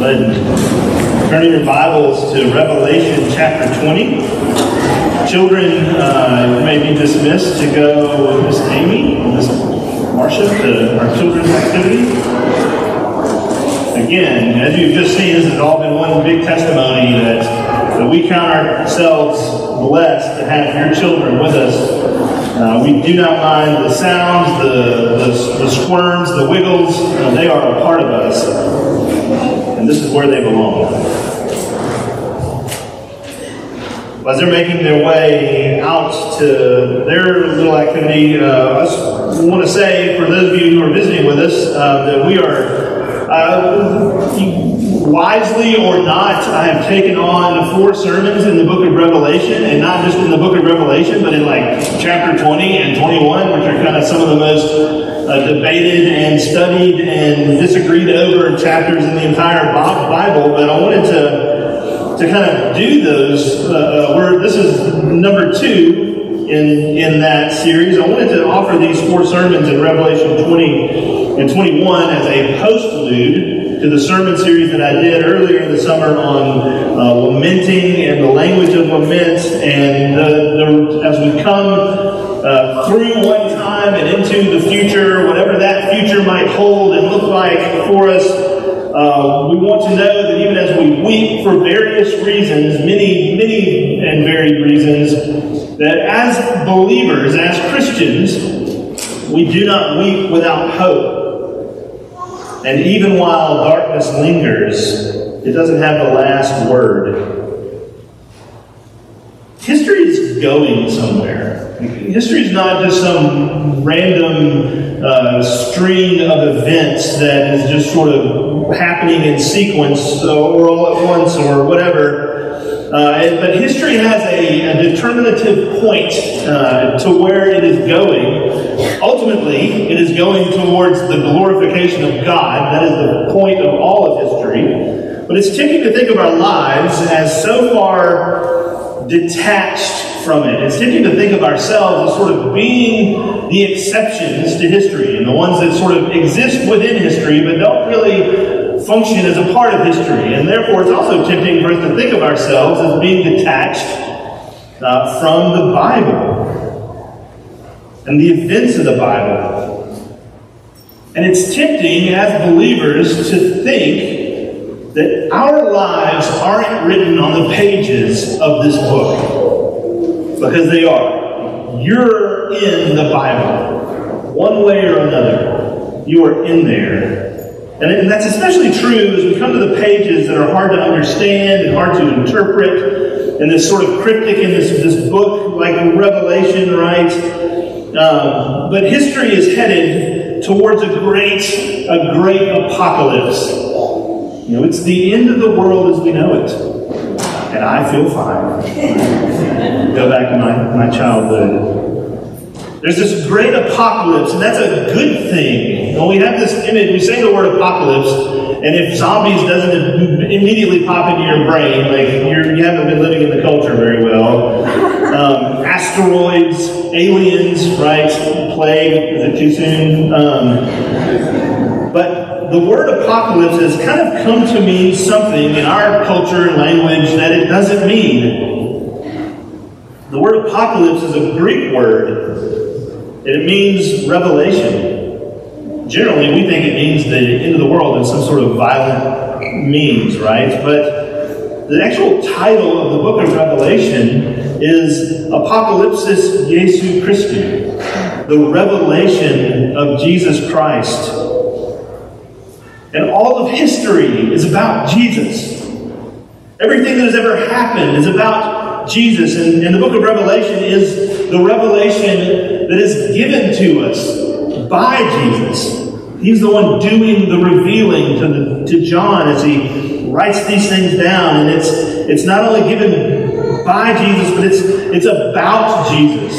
Turning your Bibles to Revelation chapter 20. Children uh, may be dismissed to go with Miss Amy, and Miss Marcia, to our children's activity. Again, as you've just seen, this has all been one big testimony that, that we count ourselves blessed to have your children with us uh, we do not mind the sounds, the, the, the squirms, the wiggles. Uh, they are a part of us. And this is where they belong. As they're making their way out to their little activity, uh, I just want to say for those of you who are visiting with us uh, that we are uh, wisely or not, I have taken on four sermons in the book of Revelation, and not just in the book of Revelation, but in like chapter 20 and 21, which are kind of some of the most uh, debated and studied and disagreed over chapters in the entire Bible. But I wanted to to kind of do those. Uh, uh, where this is number two in in that series. I wanted to offer these four sermons in Revelation 20 and 21 as a postlude to the sermon series that I did earlier in the summer on uh, lamenting and the language of lament. And the, the, as we come uh, through one time and into the future, whatever that future might hold and look like for us, uh, we want to know that even as we weep for various reasons, many, many and varied reasons, that as believers, as Christians, we do not weep without hope. And even while darkness lingers, it doesn't have the last word. History is going somewhere. History is not just some random uh, string of events that is just sort of happening in sequence or all at once or whatever. Uh, but history has a, a determinative point uh, to where it is going. Ultimately, it is going towards the glorification of God. That is the point of all of history. But it's tempting to think of our lives as so far detached from it. It's tempting to think of ourselves as sort of being the exceptions to history and the ones that sort of exist within history but don't really function as a part of history. And therefore, it's also tempting for us to think of ourselves as being detached uh, from the Bible and the events of the Bible. And it's tempting as believers to think that our lives aren't written on the pages of this book. Because they are. You're in the Bible. One way or another. You are in there. And, that's especially true as we come to the pages that are hard to understand and hard to interpret, and this sort of cryptic in this, this book like Revelation, right? Um, but history is headed towards a great, a great apocalypse. You know, it's the end of the world as we know it. And I feel fine. Go back to my, my childhood. There's this great apocalypse, and that's a good thing. When we have this image, we say the word apocalypse, and if zombies doesn't immediately pop into your brain, like you have not been living in the culture very well. Um, asteroids, aliens, right? Plague, is it too soon? Um, but the word apocalypse has kind of come to mean something in our culture and language that it doesn't mean. The word apocalypse is a Greek word it means revelation. Generally, we think it means the end of the world in some sort of violent means, right? But the actual title of the book of Revelation is Apocalypsis Jesu Christi, the revelation of Jesus Christ. And all of history is about Jesus. Everything that has ever happened is about Jesus. And, and the book of Revelation is the revelation that is given to us by Jesus. He's the one doing the revealing to, the, to John as he writes these things down. And it's, it's not only given by Jesus, but it's, it's about Jesus.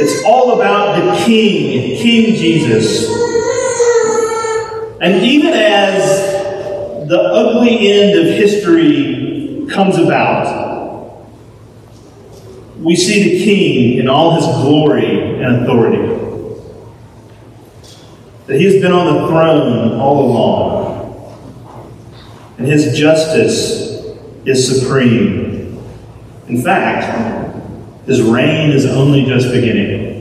It's all about the King, King Jesus. And even as the ugly end of history comes about, we see the King in all his glory and authority. That he has been on the throne all along. and his justice is supreme. In fact, his reign is only just beginning.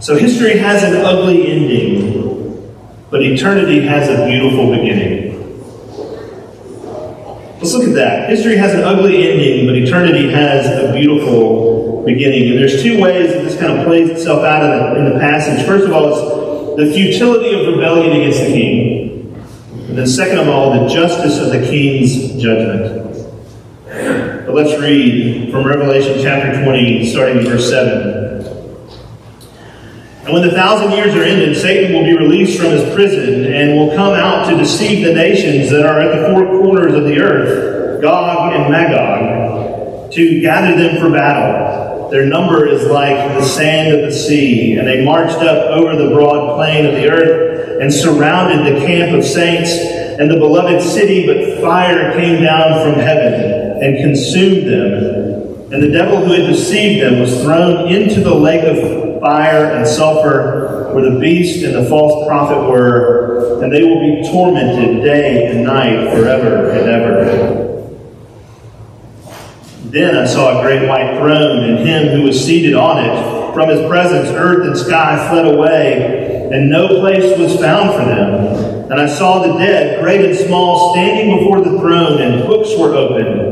So history has an ugly ending, but eternity has a beautiful beginning. Let's look at that. History has an ugly ending, but eternity has a beautiful beginning. And there's two ways that this kind of plays itself out in the, in the passage. First of all, it's the futility of rebellion against the king. And then, second of all, the justice of the king's judgment. But let's read from Revelation chapter 20, starting in verse 7. And when the thousand years are ended, Satan will be released from his prison and will come out to deceive the nations that are at the four corners of the earth, Gog and Magog, to gather them for battle. Their number is like the sand of the sea, and they marched up over the broad plain of the earth and surrounded the camp of saints and the beloved city, but fire came down from heaven and consumed them. And the devil who had deceived them was thrown into the lake of fire and sulfur where the beast and the false prophet were, and they will be tormented day and night forever and ever. Then I saw a great white throne, and him who was seated on it. From his presence, earth and sky fled away, and no place was found for them. And I saw the dead, great and small, standing before the throne, and books were opened.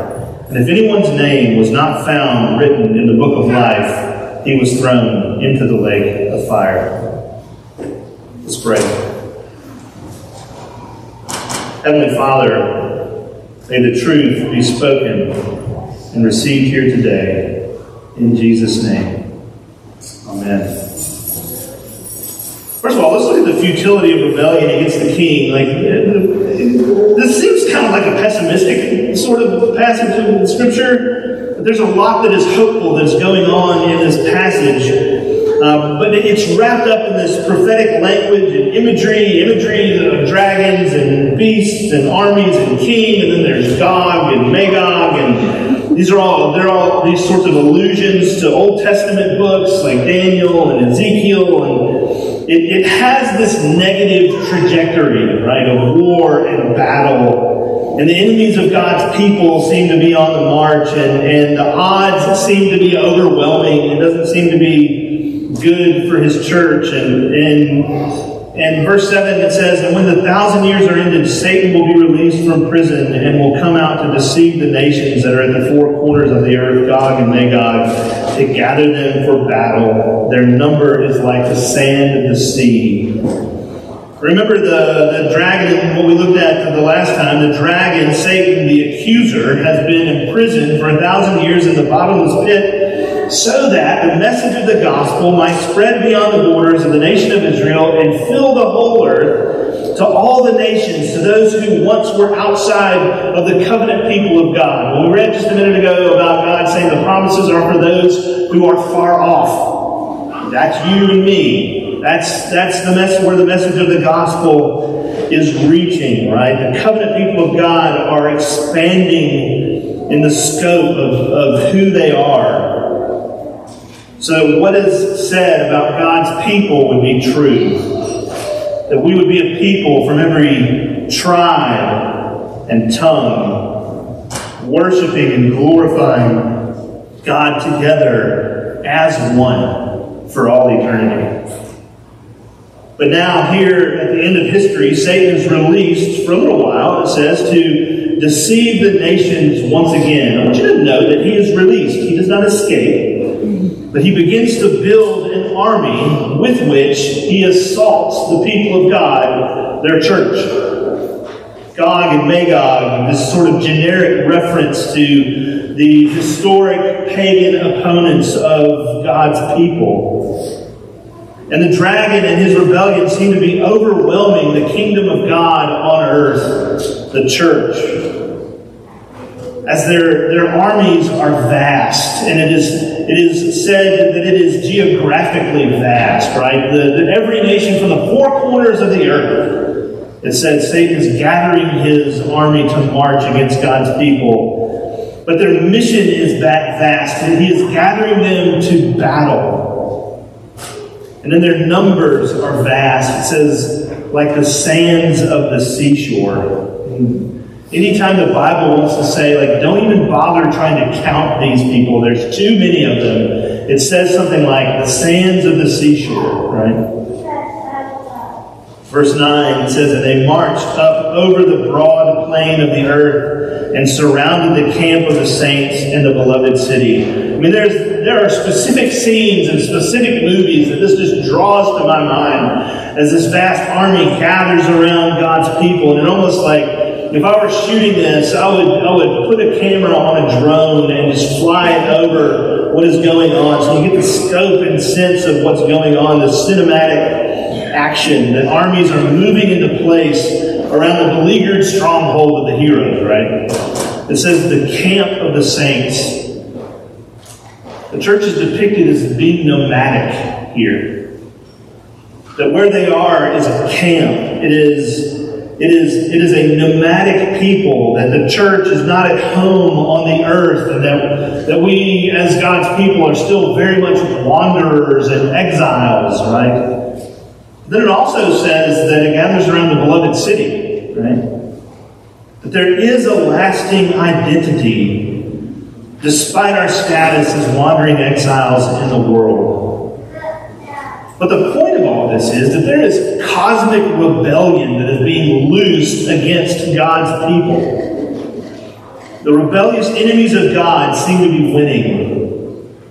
And if anyone's name was not found written in the book of life, he was thrown into the lake of fire. Let's pray. Heavenly Father, may the truth be spoken and received here today. In Jesus' name. Amen. First of all, let's look at the futility of rebellion against the king. Like this seems kind of like a pessimistic sort of passage in Scripture. But there's a lot that is hopeful that's going on in this passage. Um, but it's wrapped up in this prophetic language and imagery, imagery of dragons and beasts and armies and king, and then there's Gog and Magog, and these are all they're all these sorts of allusions to Old Testament books like Daniel and Ezekiel, and it, it has this negative trajectory, right, of war and battle and the enemies of God's people seem to be on the march, and, and the odds seem to be overwhelming. It doesn't seem to be good for his church. And, and, and verse 7 it says, And when the thousand years are ended, Satan will be released from prison and will come out to deceive the nations that are at the four corners of the earth, Gog and Magog, to gather them for battle. Their number is like the sand of the sea. Remember the, the dragon, what we looked at the last time, the dragon, Satan, the accuser, has been imprisoned for a thousand years in the bottomless pit so that the message of the gospel might spread beyond the borders of the nation of Israel and fill the whole earth to all the nations, to those who once were outside of the covenant people of God. When we read just a minute ago about God saying the promises are for those who are far off. That's you and me. That's, that's the message where the message of the gospel is reaching, right? The covenant people of God are expanding in the scope of, of who they are. So, what is said about God's people would be true. That we would be a people from every tribe and tongue, worshiping and glorifying God together as one for all eternity. But now, here at the end of history, Satan is released for a little while, it says, to deceive the nations once again. I want you to know that he is released. He does not escape, but he begins to build an army with which he assaults the people of God, their church. Gog and Magog, this sort of generic reference to the historic pagan opponents of God's people. And the dragon and his rebellion seem to be overwhelming the kingdom of God on earth, the church. as their, their armies are vast, and it is, it is said that it is geographically vast, right? The, the, every nation from the four corners of the earth, it said Satan is gathering his army to march against God's people. But their mission is that vast, and he is gathering them to battle. And then their numbers are vast. It says, like the sands of the seashore. Anytime the Bible wants to say, like, don't even bother trying to count these people, there's too many of them, it says something like the sands of the seashore, right? Verse 9 says that they marched up over the broad plain of the earth and surrounded the camp of the saints in the beloved city. I mean, there's, there are specific scenes and specific movies that this just draws to my mind as this vast army gathers around God's people. And it almost like if I were shooting this, I would, I would put a camera on a drone and just fly it over what is going on so you get the scope and sense of what's going on, the cinematic action that armies are moving into place around the beleaguered stronghold of the heroes, right? It says the camp of the saints. The church is depicted as being nomadic here. That where they are is a camp. It is it is, it is a nomadic people, that the church is not at home on the earth, and that, that we, as God's people, are still very much wanderers and exiles, right? Then it also says that it gathers around the beloved city, right? That there is a lasting identity despite our status as wandering exiles in the world. But the point of all this is that there is cosmic rebellion that is being loosed against God's people. The rebellious enemies of God seem to be winning.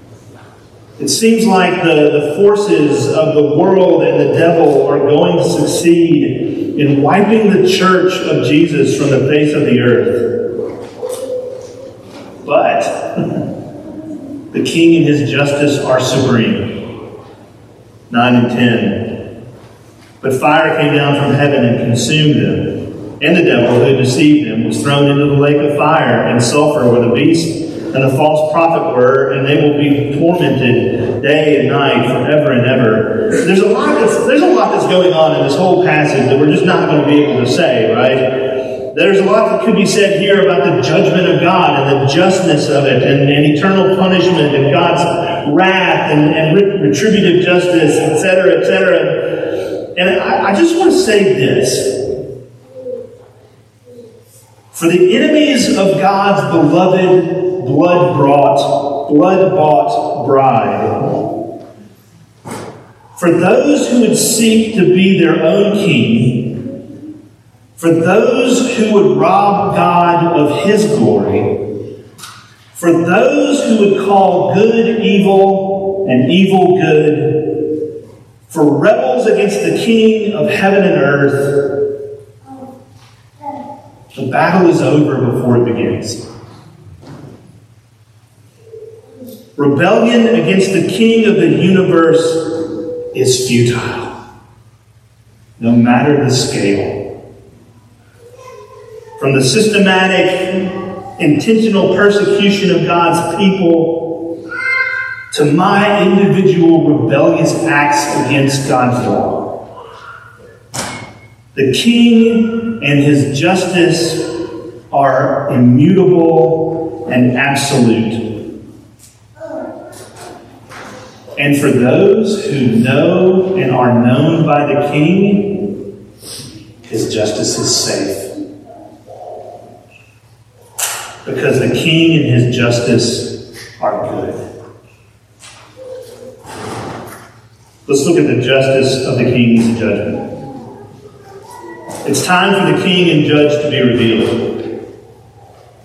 It seems like the, the forces of the world and the devil are going to succeed in wiping the church of Jesus from the face of the earth. But the king and his justice are supreme. 9 and 10. But fire came down from heaven and consumed them. And the devil who deceived them was thrown into the lake of fire and sulfur where the beast and the false prophet were, and they will be tormented day and night forever and ever. There's a lot that's, there's a lot that's going on in this whole passage that we're just not going to be able to say, right? There's a lot that could be said here about the judgment of God and the justness of it and, and eternal punishment and God's wrath and, and retributive justice, etc., etc. And I, I just want to say this. For the enemies of God's beloved, blood brought, blood bought bride, for those who would seek to be their own king, for those who would rob God of his glory, for those who would call good evil and evil good, for rebels against the King of heaven and earth, the battle is over before it begins. Rebellion against the King of the universe is futile, no matter the scale. From the systematic intentional persecution of God's people to my individual rebellious acts against God's law. The king and his justice are immutable and absolute. And for those who know and are known by the king, his justice is safe. Because the king and his justice are good. Let's look at the justice of the king's judgment. It's time for the king and judge to be revealed.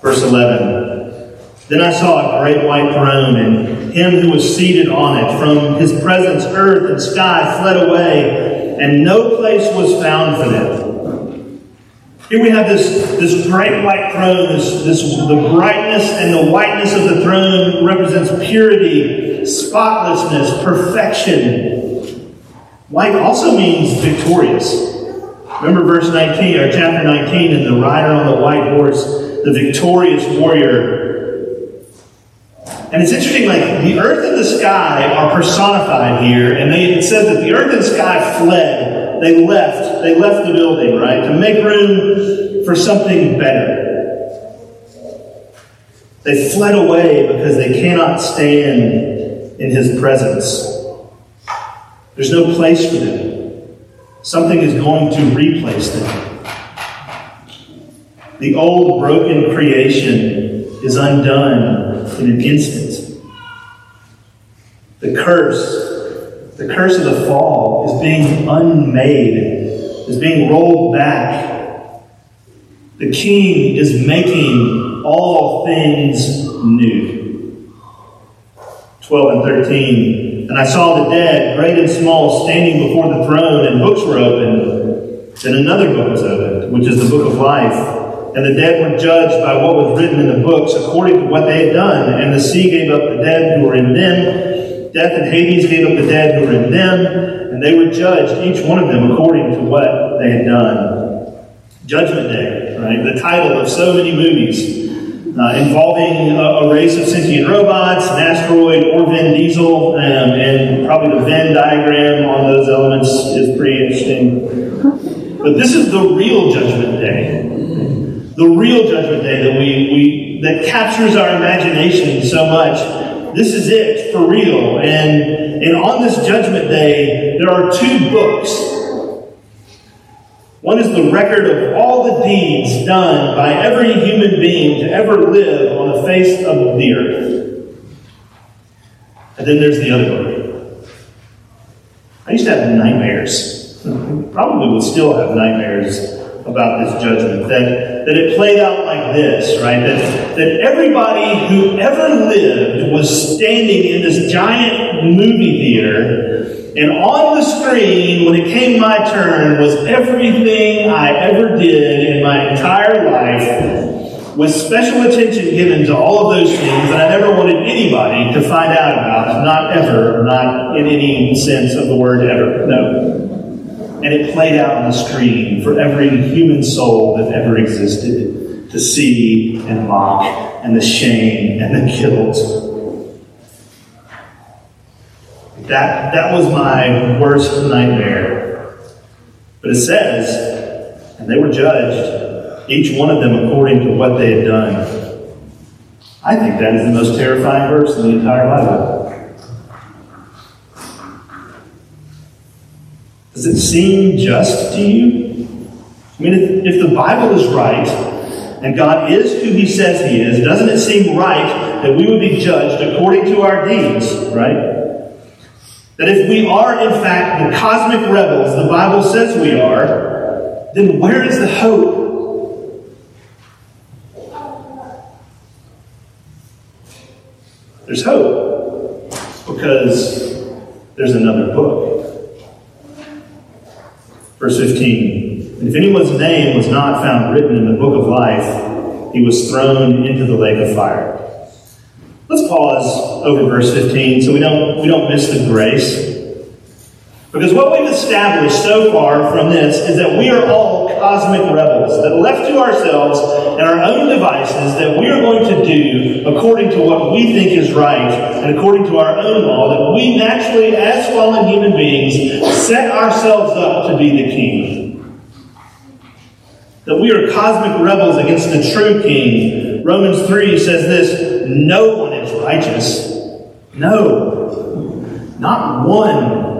Verse 11 Then I saw a great white throne, and him who was seated on it. From his presence, earth and sky fled away, and no place was found for them. Here we have this, this bright white throne, this, this, the brightness and the whiteness of the throne represents purity, spotlessness, perfection. White also means victorious. Remember verse 19, or chapter 19, and the rider on the white horse the victorious warrior. And it's interesting, like the earth and the sky are personified here, and they, it says that the earth and sky fled. They left. They left the building, right, to make room for something better. They fled away because they cannot stand in his presence. There's no place for them. Something is going to replace them. The old broken creation is undone in an instant. The curse, the curse of the fall, is being unmade, is being rolled back. The king is making all things new. 12 and 13. And I saw the dead, great and small, standing before the throne, and books were opened. Then another book was opened, which is the book of life. And the dead were judged by what was written in the books according to what they had done. And the sea gave up the dead who were in them. Death and Hades gave up the dead who were in them. And they were judged, each one of them, according to what they had done. Judgment Day, right? The title of so many movies. Uh, involving a, a, race of sentient robots, an asteroid, or Vin Diesel, um, and probably the Venn diagram on those elements is pretty interesting. But this is the real Judgment Day the real judgment day that we, we that captures our imagination so much. This is it for real. And and on this judgment day, there are two books. One is the record of all the deeds done by every human being to ever live on the face of the earth. And then there's the other book. I used to have nightmares. Probably would still have nightmares about this judgment. That, that it played out like this, right? That, that everybody who ever lived was standing in this giant movie theater, and on the screen, when it came my turn, was everything I ever did in my entire life, with special attention given to all of those things that I never wanted anybody to find out about. Not ever, not in any sense of the word ever. No and it played out on the screen for every human soul that ever existed to see and mock, and the shame and the guilt. That, that was my worst nightmare. But it says, and they were judged, each one of them according to what they had done. I think that is the most terrifying verse in the entire Bible. Does it seem just to you? I mean, if, if the Bible is right, and God is who He says He is, doesn't it seem right that we would be judged according to our deeds, right? That if we are, in fact, the cosmic rebels the Bible says we are, then where is the hope? There's hope because there's another book. Verse 15 And if anyone's name was not found written in the book of life, he was thrown into the lake of fire. Let's pause over verse 15 so we don't, we don't miss the grace. Because what we've established so far from this is that we are all cosmic rebels, that left to ourselves and our own devices, that we are going to do according to what we think is right and according to our own law, that we naturally, as fallen human beings, set ourselves up to be the king. That we are cosmic rebels against the true king. Romans 3 says this no one is righteous. No, not one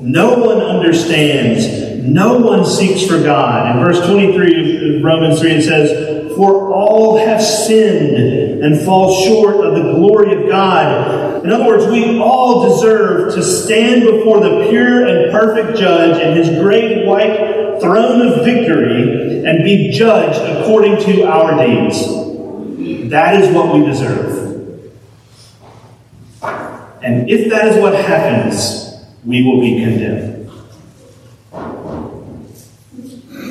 no one understands. No one seeks for God. In verse 23 of Romans 3, it says, For all have sinned and fall short of the glory of God. In other words, we all deserve to stand before the pure and perfect judge in his great white throne of victory and be judged according to our deeds. That is what we deserve. And if that is what happens, we will be condemned.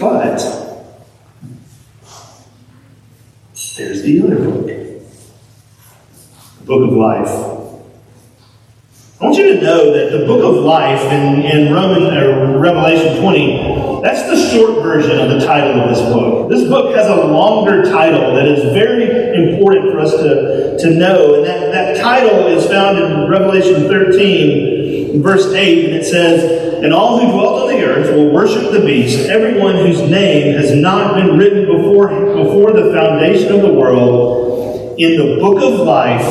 But there's the other book, the book of life. I want you to know that the book of life in, in Roman or Revelation 20, that's the short version of the title of this book. This book has a longer title that is very important for us to, to know. And that, that title is found in Revelation 13, verse 8, and it says, And all who dwell on the earth will worship the beast, everyone whose name has not been written before, before the foundation of the world in the book of life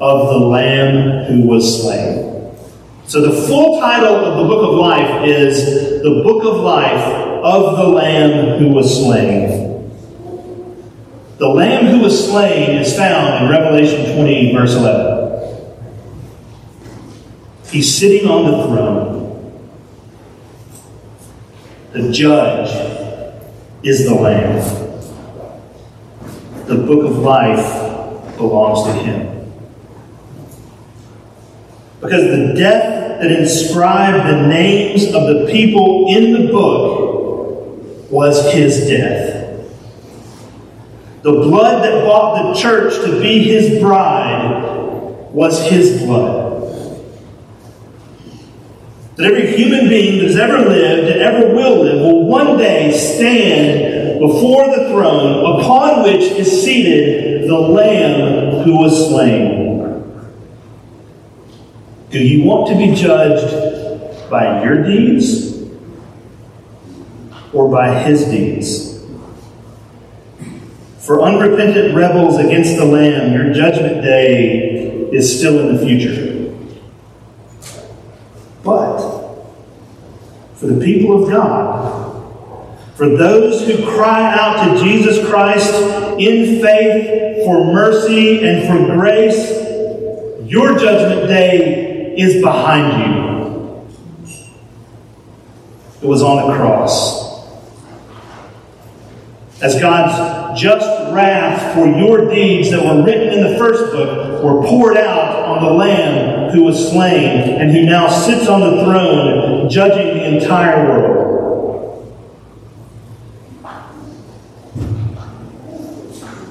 of the Lamb who was slain. So the full title of the book of life is The Book of Life of the Lamb who was slain. The Lamb who was slain is found in Revelation 20, verse 11. He's sitting on the throne. The judge is the Lamb. The book of life belongs to him. Because the death that inscribed the names of the people in the book was his death. The blood that bought the church to be his bride was his blood. That every human being that has ever lived and ever will live will one day stand before the throne upon which is seated the Lamb who was slain. Do you want to be judged by your deeds or by his deeds? For unrepentant rebels against the Lamb, your judgment day is still in the future. For the people of God, for those who cry out to Jesus Christ in faith for mercy and for grace, your judgment day is behind you. It was on the cross. As God's just wrath for your deeds that were written in the first book were poured out on the Lamb who was slain and who now sits on the throne judging the entire world.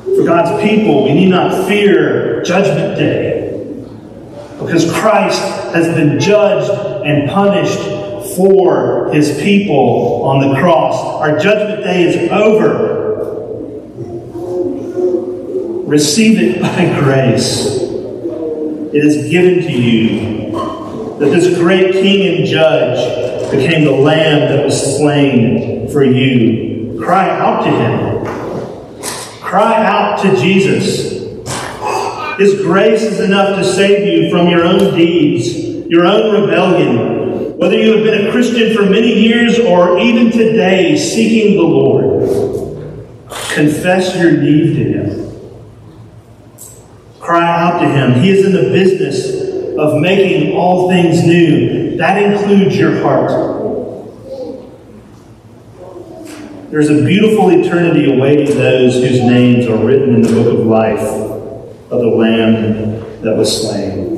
For God's people, we need not fear Judgment Day because Christ has been judged and punished for his people on the cross. Our judgment day is over. Receive it by grace. It is given to you that this great king and judge became the lamb that was slain for you. Cry out to him. Cry out to Jesus. His grace is enough to save you from your own deeds, your own rebellion. Whether you have been a Christian for many years or even today seeking the Lord, confess your need to Him. Cry out to Him. He is in the business of making all things new. That includes your heart. There's a beautiful eternity awaiting those whose names are written in the book of life of the Lamb that was slain.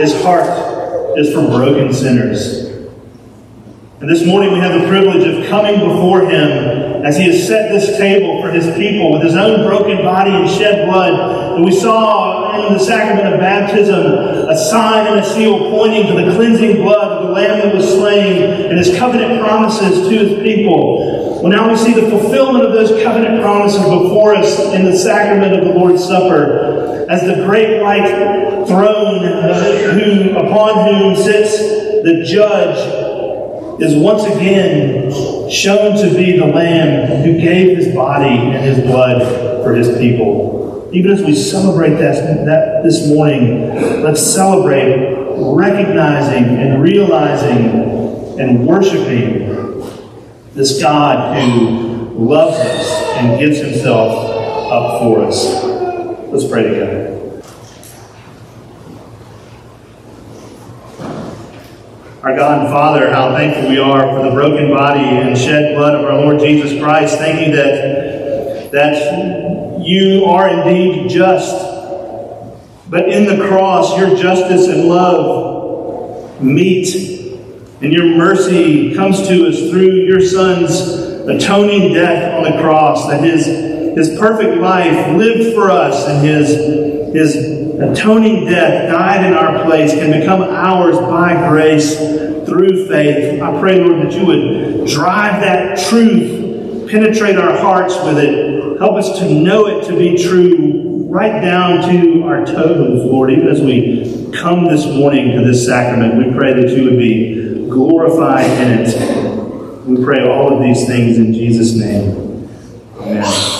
His heart is for broken sinners. And this morning we have the privilege of coming before Him as He has set this table for His people with His own broken body and shed blood. And we saw in the sacrament of baptism a sign and a seal pointing to the cleansing blood of the Lamb that was slain and His covenant promises to His people. Well, now we see the fulfillment of those covenant promises before us in the sacrament of the Lord's Supper as the great white throne upon whom sits the judge is once again shown to be the Lamb who gave his body and his blood for his people. Even as we celebrate that, that this morning, let's celebrate recognizing and realizing and worshiping this God who loves us and gives himself up for us. Let's pray together. Our God and Father, how thankful we are for the broken body and shed blood of our Lord Jesus Christ. Thank you that, that you are indeed just. But in the cross, your justice and love meet and your mercy comes to us through your Son's atoning death on the cross, that his, his perfect life lived for us and his, his atoning death, died in our place, can become ours by grace through faith. I pray, Lord, that you would drive that truth, penetrate our hearts with it, help us to know it to be true right down to our toes, Lord, even as we come this morning to this sacrament. We pray that you would be glorified in it. We pray all of these things in Jesus' name. Amen.